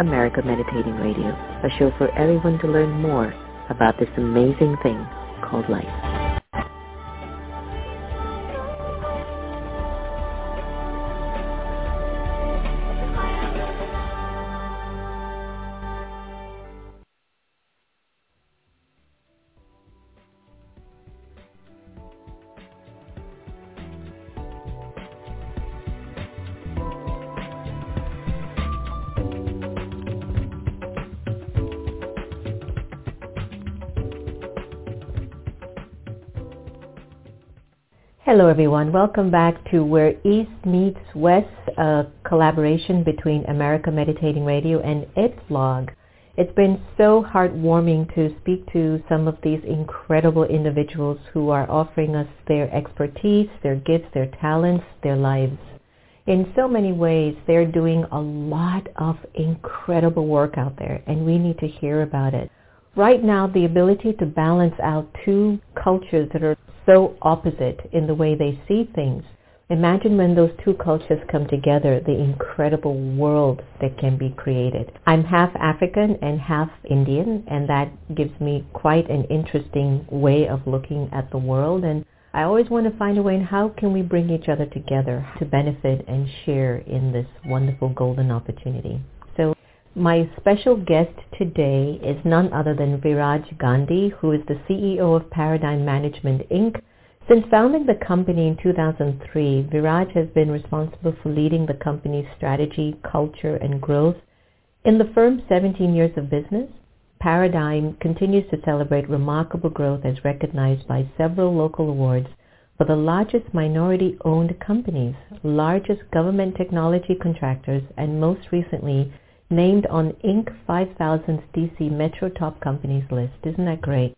America Meditating Radio, a show for everyone to learn more about this amazing thing called life. Hello everyone, welcome back to Where East Meets West, a collaboration between America Meditating Radio and EdVlog. It's been so heartwarming to speak to some of these incredible individuals who are offering us their expertise, their gifts, their talents, their lives. In so many ways, they're doing a lot of incredible work out there and we need to hear about it. Right now, the ability to balance out two cultures that are so opposite in the way they see things. Imagine when those two cultures come together, the incredible world that can be created. I'm half African and half Indian, and that gives me quite an interesting way of looking at the world. And I always want to find a way in how can we bring each other together to benefit and share in this wonderful golden opportunity. My special guest today is none other than Viraj Gandhi, who is the CEO of Paradyme Management Inc. Since founding the company in 2003, Viraj has been responsible for leading the company's strategy, culture, and growth. In the firm's 17 years of business, Paradyme continues to celebrate remarkable growth as recognized by several local awards for the largest minority-owned companies, largest government technology contractors, and most recently named on Inc. 5000's DC Metro Top Companies list. Isn't that great?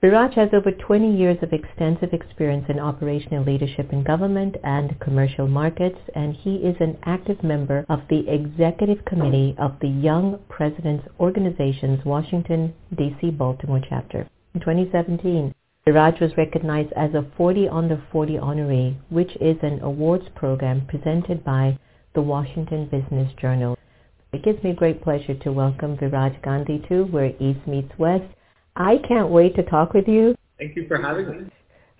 Viraj has over 20 years of extensive experience in operational leadership in government and commercial markets, and he is an active member of the executive committee of the Young Presidents Organization's Washington, D.C. Baltimore chapter. In 2017, Viraj was recognized as a 40 under 40 honoree, which is an awards program presented by the Washington Business Journal. It gives me great pleasure to welcome Viraj Gandhi to Where East Meets West. I can't wait to talk with you. Thank you for having me.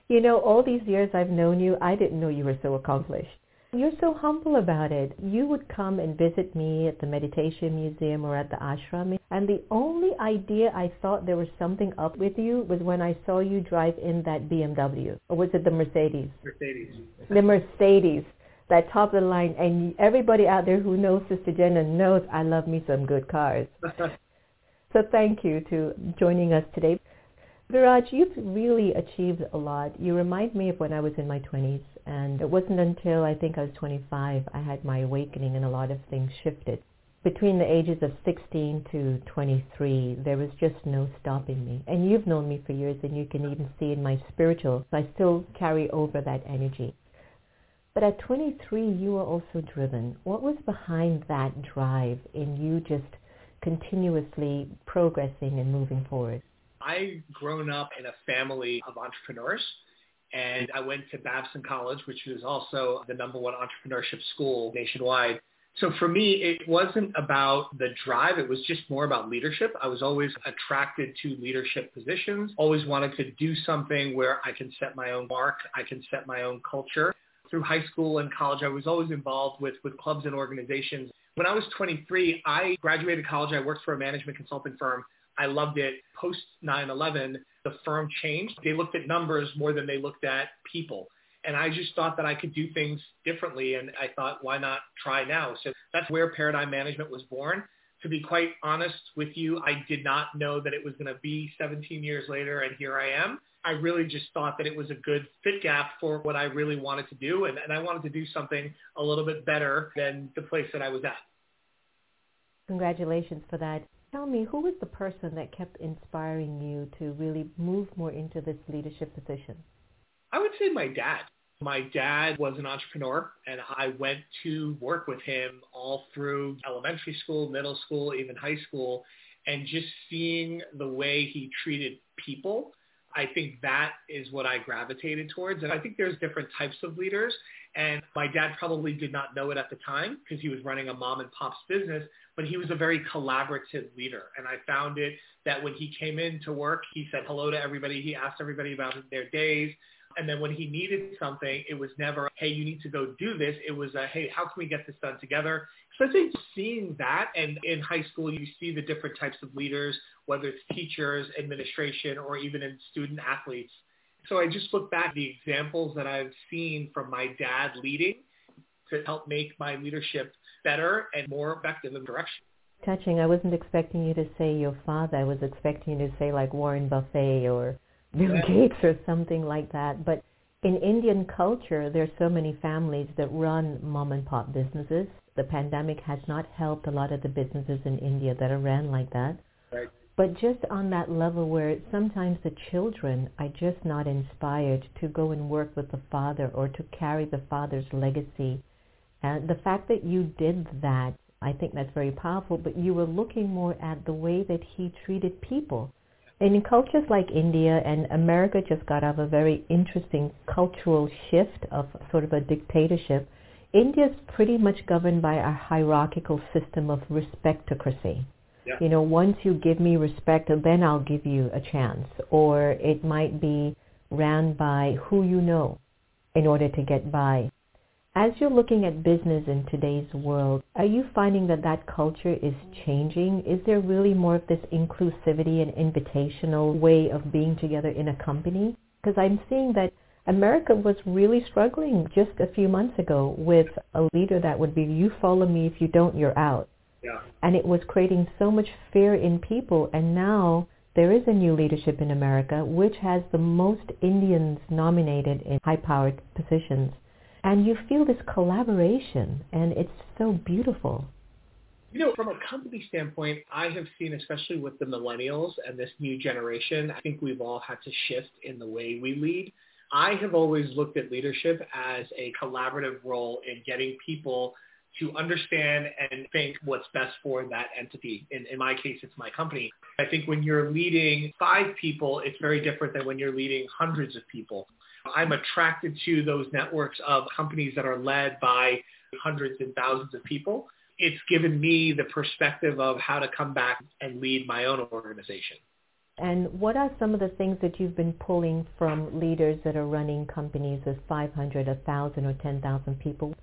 You know, all these years I've known you, I didn't know you were so accomplished. You're so humble about it. You would come and visit me at the meditation museum or at the ashram, and the only idea I thought there was something up with you was when I saw you drive in that BMW, or was it the Mercedes? Mercedes. The Mercedes that top of the line. And everybody out there who knows Sister Jenna knows I love me some good cars. so thank you to joining us today. Viraj, you've really achieved a lot. You remind me of when I was in my 20s, and it wasn't until I think I was 25 I had my awakening and a lot of things shifted. Between the ages of 16 to 23, there was just no stopping me. And you've known me for years, and you can even see in my spiritual, I still carry over that energy. But at 23, you were also driven. What was behind that drive in you just continuously progressing and moving forward? I grown up in a family of entrepreneurs and I went to Babson College, which was also the number one entrepreneurship school nationwide. So for me, it wasn't about the drive. It was just more about leadership. I was always attracted to leadership positions, always wanted to do something where I can set my own mark. I can set my own culture. Through high school and college, I was always involved with, with clubs and organizations. When I was 23, I graduated college. I worked for a management consulting firm. I loved it. Post 9-11, the firm changed. They looked at numbers more than they looked at people. And I just thought that I could do things differently. And I thought, why not try now? So that's where Paradyme Management was born. To be quite honest with you, I did not know that it was going to be 17 years later, and here I am. I really just thought that it was a good fit gap for what I really wanted to do. And, and I wanted to do something a little bit better than the place that I was at. Congratulations for that. Tell me, who was the person that kept inspiring you to really move more into this leadership position? I would say my dad. My dad was an entrepreneur and I went to work with him all through elementary school, middle school, even high school. And just seeing the way he treated people, I think that is what I gravitated towards. And I think there's different types of leaders. And my dad probably did not know it at the time because he was running a mom and pop's business, but he was a very collaborative leader. And I found it that when he came in to work, he said hello to everybody. He asked everybody about their days. And then when he needed something, it was never, hey, you need to go do this. It was, a, hey, how can we get this done together? So I think seeing that, and in high school, you see the different types of leaders, whether it's teachers, administration, or even in student athletes. So I just look back the examples that I've seen from my dad leading to help make my leadership better and more effective in direction. Touching. I wasn't expecting you to say your father. I was expecting you to say like Warren Buffett or Bill yeah. Gates or something like that. But in Indian culture, there's so many families that run mom and pop businesses. The pandemic has not helped a lot of the businesses in India that are ran like that. Right. But just on that level where sometimes the children are just not inspired to go and work with the father or to carry the father's legacy. And the fact that you did that, I think that's very powerful, but you were looking more at the way that he treated people and in cultures like India and America just got out of a very interesting cultural shift of sort of a dictatorship. India's pretty much governed by a hierarchical system of respectocracy. Yeah. You know, once you give me respect, then I'll give you a chance. Or it might be ran by who you know in order to get by. As you're looking at business in today's world, are you finding that that culture is changing? Is there really more of this inclusivity and invitational way of being together in a company? Because I'm seeing that America was really struggling just a few months ago with a leader that would be, you follow me, if you don't, you're out. Yeah. And it was creating so much fear in people. And now there is a new leadership in America which has the most Indians nominated in high-powered positions and you feel this collaboration, and it's so beautiful. You know, from a company standpoint, I have seen, especially with the millennials and this new generation, I think we've all had to shift in the way we lead. I have always looked at leadership as a collaborative role in getting people to understand and think what's best for that entity. In, in my case, it's my company. I think when you're leading five people, it's very different than when you're leading hundreds of people. I'm attracted to those networks of companies that are led by hundreds and thousands of people. It's given me the perspective of how to come back and lead my own organization. And what are some of the things that you've been pulling from leaders that are running companies of 500, 1,000, or 10,000 people?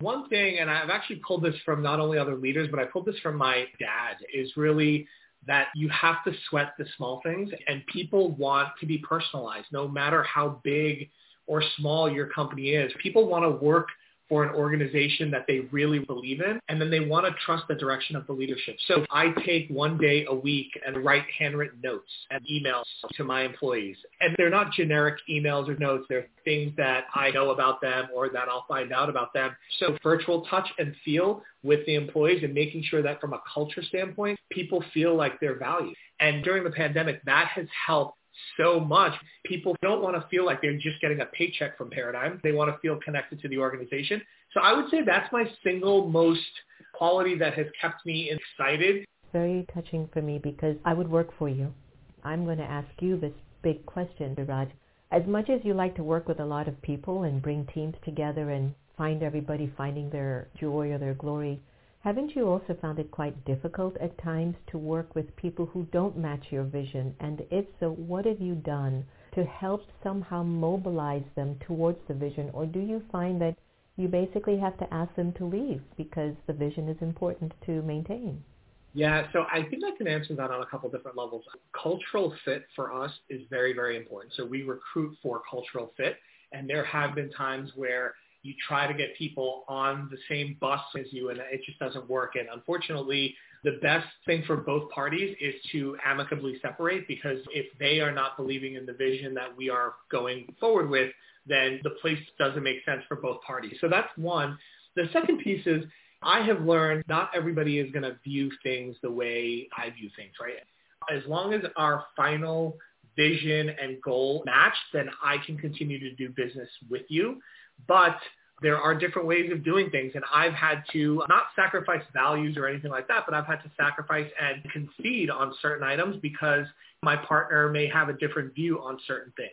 One thing, and I've actually pulled this from not only other leaders, but I pulled this from my dad, is really that you have to sweat the small things and people want to be personalized no matter how big or small your company is. People want to work for an organization that they really believe in, and then they want to trust the direction of the leadership. So I take one day a week and write handwritten notes and emails to my employees. And they're not generic emails or notes. They're things that I know about them or that I'll find out about them. So virtual touch and feel with the employees and making sure that from a culture standpoint, people feel like they're valued. And during the pandemic, that has helped so much. People don't want to feel like they're just getting a paycheck from Paradyme. They want to feel connected to the organization. So I would say that's my single most quality that has kept me excited. Very touching for me because I would work for you. I'm going to ask you this big question, Raj. As much as you like to work with a lot of people and bring teams together and find everybody finding their joy or their glory, haven't you also found it quite difficult at times to work with people who don't match your vision? And if so, what have you done to help somehow mobilize them towards the vision? Or do you find that you basically have to ask them to leave because the vision is important to maintain? Yeah, so I think I can answer that on a couple different levels. Cultural fit for us is very, very important. So we recruit for cultural fit, and there have been times where you try to get people on the same bus as you and it just doesn't work. And unfortunately, the best thing for both parties is to amicably separate because if they are not believing in the vision that we are going forward with, then the place doesn't make sense for both parties. So that's one. The second piece is I have learned not everybody is going to view things the way I view things, right? As long as our final vision and goal match, then I can continue to do business with you. But there are different ways of doing things and I've had to not sacrifice values or anything like that, but I've had to sacrifice and concede on certain items because my partner may have a different view on certain things.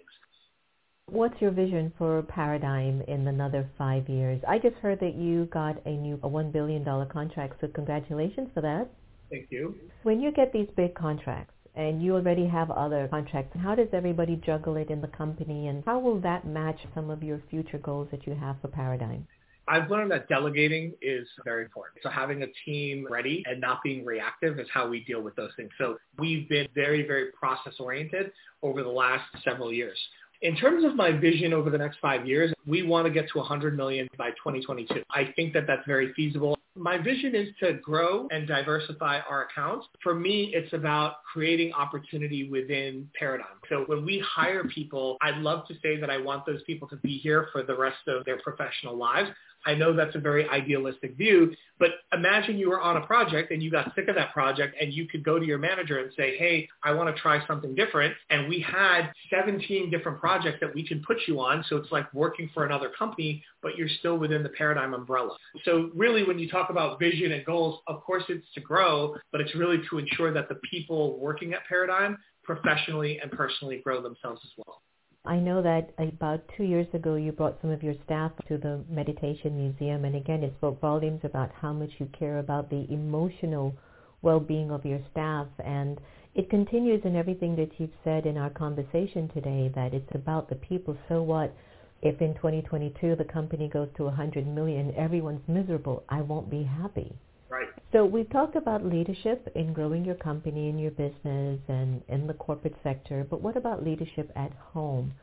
What's your vision for Paradyme in another five years? I just heard that you got a new a $1 billion contract, so congratulations for that. Thank you. When you get these big contracts, and you already have other contracts. How does everybody juggle it in the company and how will that match some of your future goals that you have for Paradyme? I've learned that delegating is very important. So having a team ready and not being reactive is how we deal with those things. So we've been very, very process oriented over the last several years. In terms of my vision over the next five years, we want to get to 100 million by 2022. I think that that's very feasible. My vision is to grow and diversify our accounts. For me, it's about creating opportunity within Paradyme. So when we hire people, I'd love to say that I want those people to be here for the rest of their professional lives. I know that's a very idealistic view, but imagine you were on a project and you got sick of that project and you could go to your manager and say, hey, I want to try something different. And we had 17 different projects that we can put you on. So it's like working for another company, but you're still within the Paradyme umbrella. So really when you talk about vision and goals, of course it's to grow, but it's really to ensure that the people working at Paradyme professionally and personally grow themselves as well. I know that about two years ago you brought some of your staff to the Meditation Museum, and again, it spoke volumes about how much you care about the emotional well-being of your staff. And it continues in everything that you've said in our conversation today that it's about the people. So what if in 2022 the company goes to 100 million, everyone's miserable? I won't be happy. Right. So we've talked about leadership in growing your company and your business and in the corporate sector, but what about leadership at home?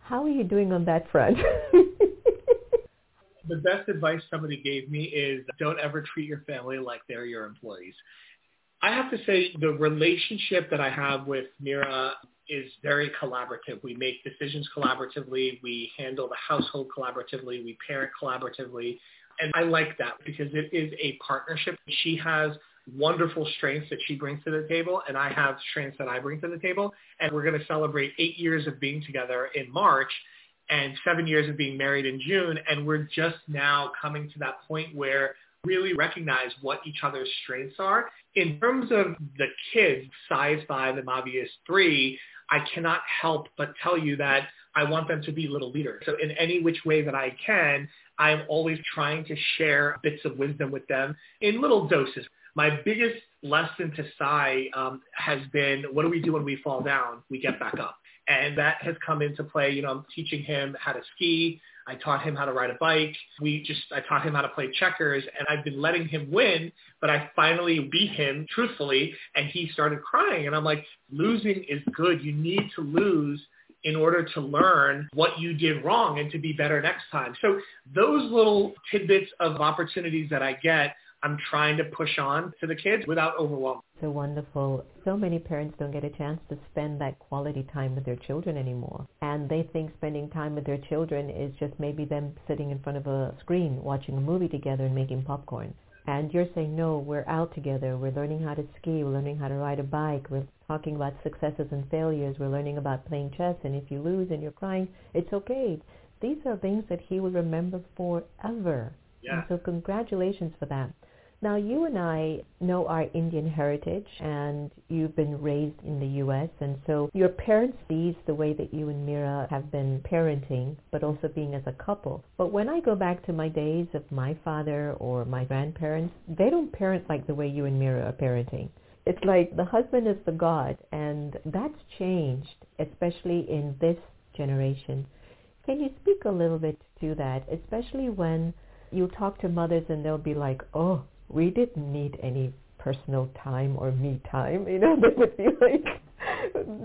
How are you doing on that front? the best advice somebody gave me is don't ever treat your family like they're your employees. I have to say the relationship that I have with Mira is very collaborative. We make decisions collaboratively. We handle the household collaboratively. We parent collaboratively. And I like that because it is a partnership. She has wonderful strengths that she brings to the table and I have strengths that I bring to the table. And we're going to celebrate eight years of being together in March and seven years of being married in June. And we're just now coming to that point where really recognize what each other's strengths are. In terms of the kids, size five and Mavi's three, I cannot help but tell you that I want them to be little leaders. So in any which way that I can, I'm always trying to share bits of wisdom with them in little doses. My biggest lesson to Sai um, has been, what do we do when we fall down? We get back up. And that has come into play. You know, I'm teaching him how to ski. I taught him how to ride a bike. We just, I taught him how to play checkers and I've been letting him win, but I finally beat him truthfully and he started crying. And I'm like, losing is good. You need to lose in order to learn what you did wrong and to be better next time. So those little tidbits of opportunities that I get, I'm trying to push on to the kids without overwhelming. So wonderful. So many parents don't get a chance to spend that quality time with their children anymore. And they think spending time with their children is just maybe them sitting in front of a screen watching a movie together and making popcorn. And you're saying, no, we're out together. We're learning how to ski. We're learning how to ride a bike. We're talking about successes and failures. We're learning about playing chess. And if you lose and you're crying, it's okay. These are things that he will remember forever. Yeah. And so congratulations for that. Now, you and I know our Indian heritage, and you've been raised in the U.S., and so your parents sees the way that you and Mira have been parenting, but also being as a couple. But when I go back to my days of my father or my grandparents, they don't parent like the way you and Mira are parenting. It's like the husband is the God, and that's changed, especially in this generation. Can you speak a little bit to that, especially when you talk to mothers and they'll be like, oh, we didn't need any personal time or me time. You know, they would feel like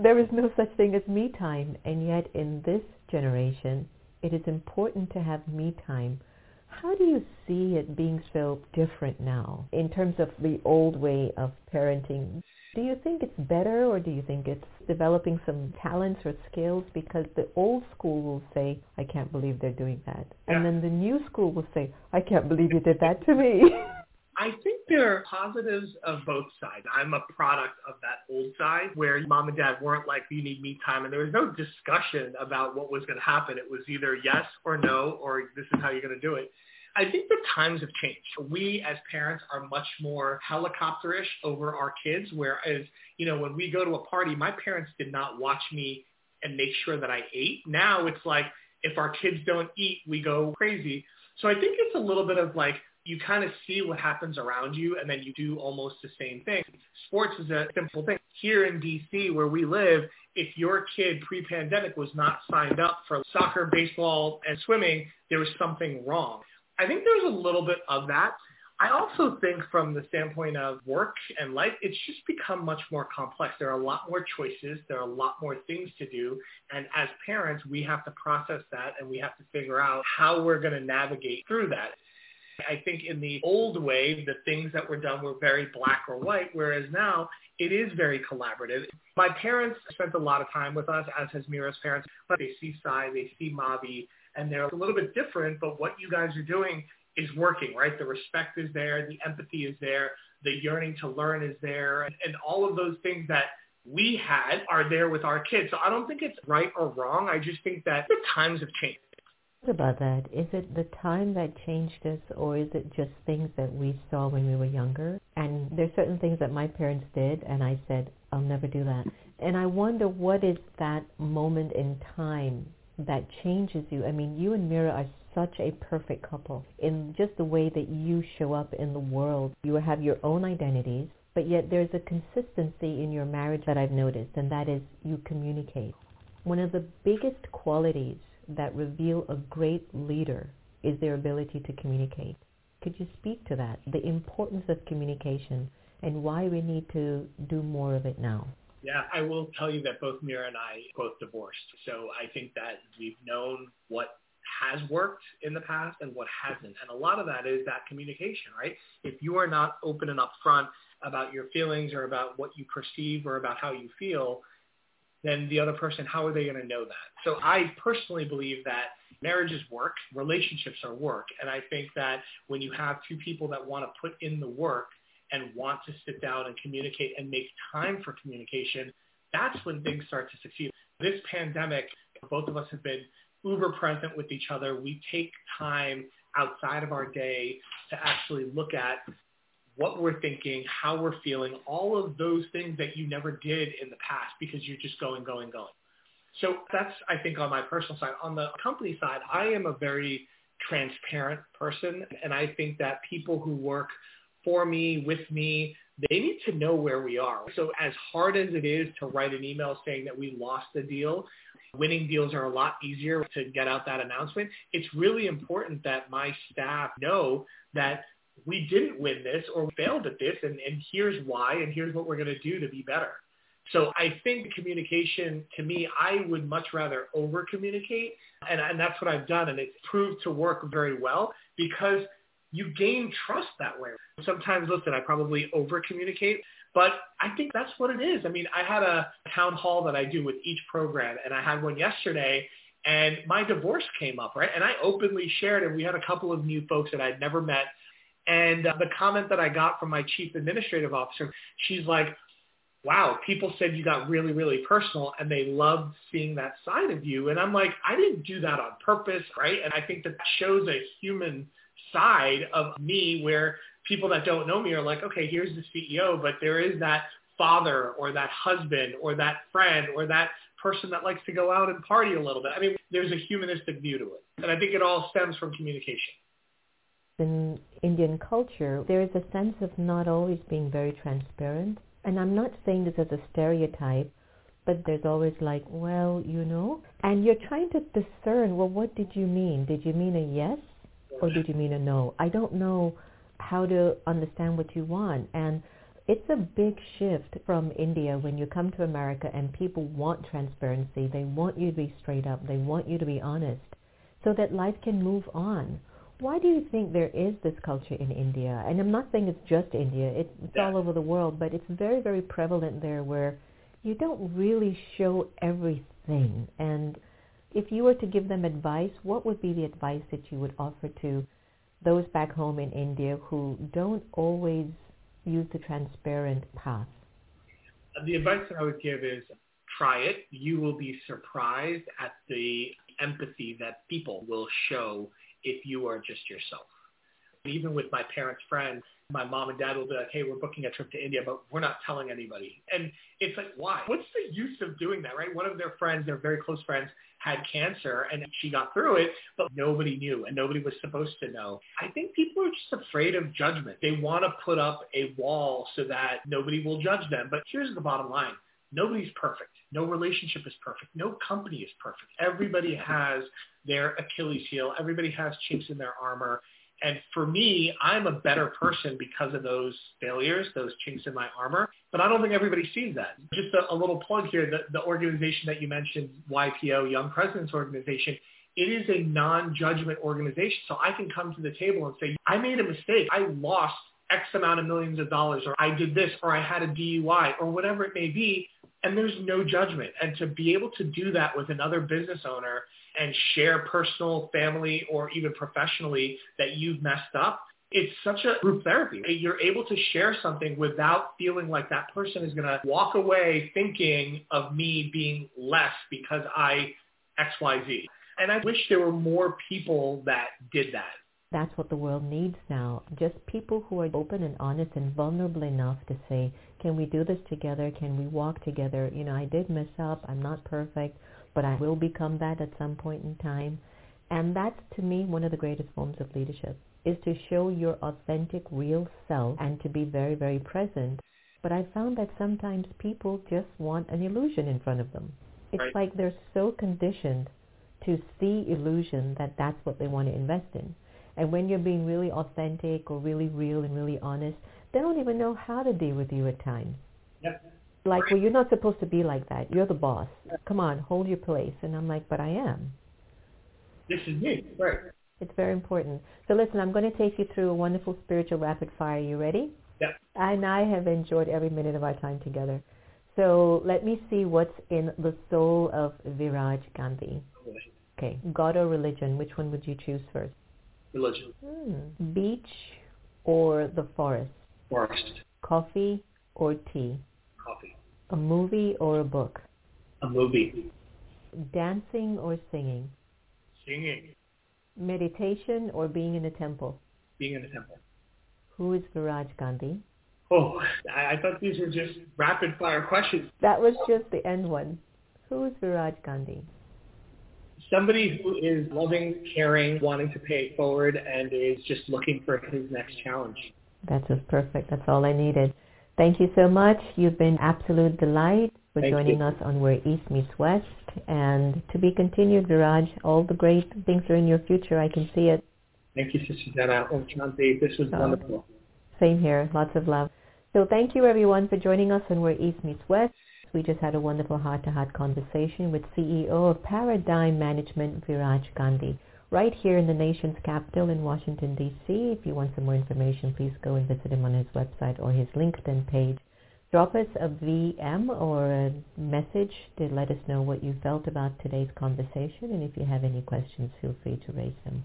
there is no such thing as me time. And yet in this generation, it is important to have me time. How do you see it being so different now in terms of the old way of parenting? Do you think it's better or do you think it's developing some talents or skills? Because the old school will say, I can't believe they're doing that. And Yeah. then the new school will say, I can't believe you did that to me. I think there are positives of both sides. I'm a product of that old side where mom and dad weren't like, you need me time. And there was no discussion about what was going to happen. It was either yes or no, or this is how you're going to do it. I think the times have changed. We as parents are much more helicopterish over our kids, whereas, you know, when we go to a party, my parents did not watch me and make sure that I ate. Now it's like, if our kids don't eat, we go crazy. So I think it's a little bit of like, you kind of see what happens around you and then you do almost the same thing. Sports is a simple thing. Here in DC where we live, if your kid pre-pandemic was not signed up for soccer, baseball, and swimming, there was something wrong. I think there's a little bit of that. I also think from the standpoint of work and life, it's just become much more complex. There are a lot more choices. There are a lot more things to do. And as parents, we have to process that and we have to figure out how we're going to navigate through that. I think in the old way, the things that were done were very black or white, whereas now it is very collaborative. My parents spent a lot of time with us, as has Mira's parents, but they see Sai, they see Mavi, and they're a little bit different, but what you guys are doing is working, right? The respect is there, the empathy is there, the yearning to learn is there, and, and all of those things that we had are there with our kids. So I don't think it's right or wrong. I just think that the times have changed. About that? Is it the time that changed us or is it just things that we saw when we were younger? And there's certain things that my parents did and I said, I'll never do that. And I wonder what is that moment in time that changes you. I mean, you and Mira are such a perfect couple in just the way that you show up in the world. You have your own identities, but yet there's a consistency in your marriage that I've noticed, and that is you communicate. One of the biggest qualities that reveal a great leader is their ability to communicate. Could you speak to that, the importance of communication, and why we need to do more of it now? Yeah, I will tell you that both Mira and I both divorced. So I think that we've known what has worked in the past and what hasn't. And a lot of that is that communication, right? If you are not open and upfront about your feelings or about what you perceive or about how you feel, then the other person, how are they going to know that? So I personally believe that marriages work, relationships are work. And I think that when you have two people that want to put in the work, and want to sit down and communicate and make time for communication, that's when things start to succeed. This pandemic, both of us have been uber present with each other. We take time outside of our day to actually look at what we're thinking, how we're feeling, all of those things that you never did in the past because you're just going, going, going. So that's, I think, on my personal side. On the company side, I am a very transparent person, and I think that people who work for me, with me. They need to know where we are. So as hard as it is to write an email saying that we lost the deal, winning deals are a lot easier to get out that announcement. It's really important that my staff know that we didn't win this or failed at this and, and here's why and here's what we're going to do to be better. So I think communication, to me, I would much rather over communicate. And, and that's what I've done. And it's proved to work very well because you gain trust that way. Sometimes, listen, I probably over communicate, but I think that's what it is. I mean, I had a town hall that I do with each program, and I had one yesterday, and my divorce came up, right? And I openly shared, and we had a couple of new folks that I'd never met. And uh, the comment that I got from my chief administrative officer, she's like, wow, people said you got really, really personal and they loved seeing that side of you. And I'm like, I didn't do that on purpose, right? And I think that shows a human side of me where people that don't know me are like, okay, here's the CEO, but there is that father or that husband or that friend or that person that likes to go out and party a little bit. I mean, there's a humanistic view to it. And I think it all stems from communication. In Indian culture, there is a sense of not always being very transparent. And I'm not saying this as a stereotype, but there's always like, well, you know, and you're trying to discern, well, what did you mean? Did you mean a yes or did you mean a no? I don't know how to understand what you want. And it's a big shift from India when you come to America and people want transparency. They want you to be straight up. They want you to be honest so that life can move on. Why do you think there is this culture in India? And I'm not saying it's just India. It's, it's yeah. all over the world, but it's very, very prevalent there where you don't really show everything. And if you were to give them advice, what would be the advice that you would offer to those back home in India who don't always use the transparent path? Uh, the advice that I would give is try it. You will be surprised at the empathy that people will show if you are just yourself. Even with my parents' friends, my mom and dad will be like, hey, we're booking a trip to India, but we're not telling anybody. And it's like, why? What's the use of doing that, right? One of their friends, their very close friends, had cancer and she got through it, but nobody knew and nobody was supposed to know. I think people are just afraid of judgment. They want to put up a wall so that nobody will judge them. But here's the bottom line. Nobody's perfect. No relationship is perfect. No company is perfect. Everybody has their Achilles heel. Everybody has chinks in their armor. And for me, I'm a better person because of those failures, those chinks in my armor. But I don't think everybody sees that. Just a, a little plug here, the, the organization that you mentioned, YPO, Young Presidents Organization, it is a non-judgment organization. So I can come to the table and say, I made a mistake. I lost X amount of millions of dollars, or I did this, or I had a DUI, or whatever it may be. And there's no judgment. And to be able to do that with another business owner and share personal, family, or even professionally that you've messed up, it's such a group therapy. You're able to share something without feeling like that person is going to walk away thinking of me being less because I XYZ. And I wish there were more people that did that. That's what the world needs now. Just people who are open and honest and vulnerable enough to say, can we do this together? Can we walk together? You know, I did mess up. I'm not perfect but I will become that at some point in time. And that's to me one of the greatest forms of leadership is to show your authentic real self and to be very, very present. But I found that sometimes people just want an illusion in front of them. It's right. like they're so conditioned to see illusion that that's what they want to invest in. And when you're being really authentic or really real and really honest, they don't even know how to deal with you at times. Yep like, well, you're not supposed to be like that. You're the boss. Come on, hold your place. And I'm like, but I am. This is me. Right. It's very important. So listen, I'm going to take you through a wonderful spiritual rapid fire. You ready? Yeah. And I have enjoyed every minute of our time together. So let me see what's in the soul of Viraj Gandhi. Okay. God or religion? Which one would you choose first? Religion. Hmm. Beach or the forest? Forest. Coffee or tea? coffee. A movie or a book? A movie. Dancing or singing? Singing. Meditation or being in a temple? Being in a temple. Who is Viraj Gandhi? Oh, I, I thought these were just rapid fire questions. That was just the end one. Who is Viraj Gandhi? Somebody who is loving, caring, wanting to pay it forward, and is just looking for his next challenge. That's just perfect. That's all I needed. Thank you so much. You've been absolute delight for Thank joining you. us on Where East Meets West. And to be continued, Viraj. All the great things are in your future. I can see it. Thank you, Sister Jenna. Oh, Shanti, this was oh, wonderful. Same here. Lots of love. So thank you, everyone, for joining us on Where East Meets West. We just had a wonderful heart-to-heart conversation with CEO of Paradyme Management, Viraj Gandhi right here in the nation's capital in Washington, D.C. If you want some more information, please go and visit him on his website or his LinkedIn page. Drop us a VM or a message to let us know what you felt about today's conversation. And if you have any questions, feel free to raise them.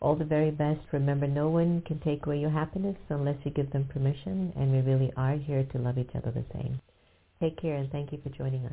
All the very best. Remember, no one can take away your happiness unless you give them permission. And we really are here to love each other the same. Take care and thank you for joining us.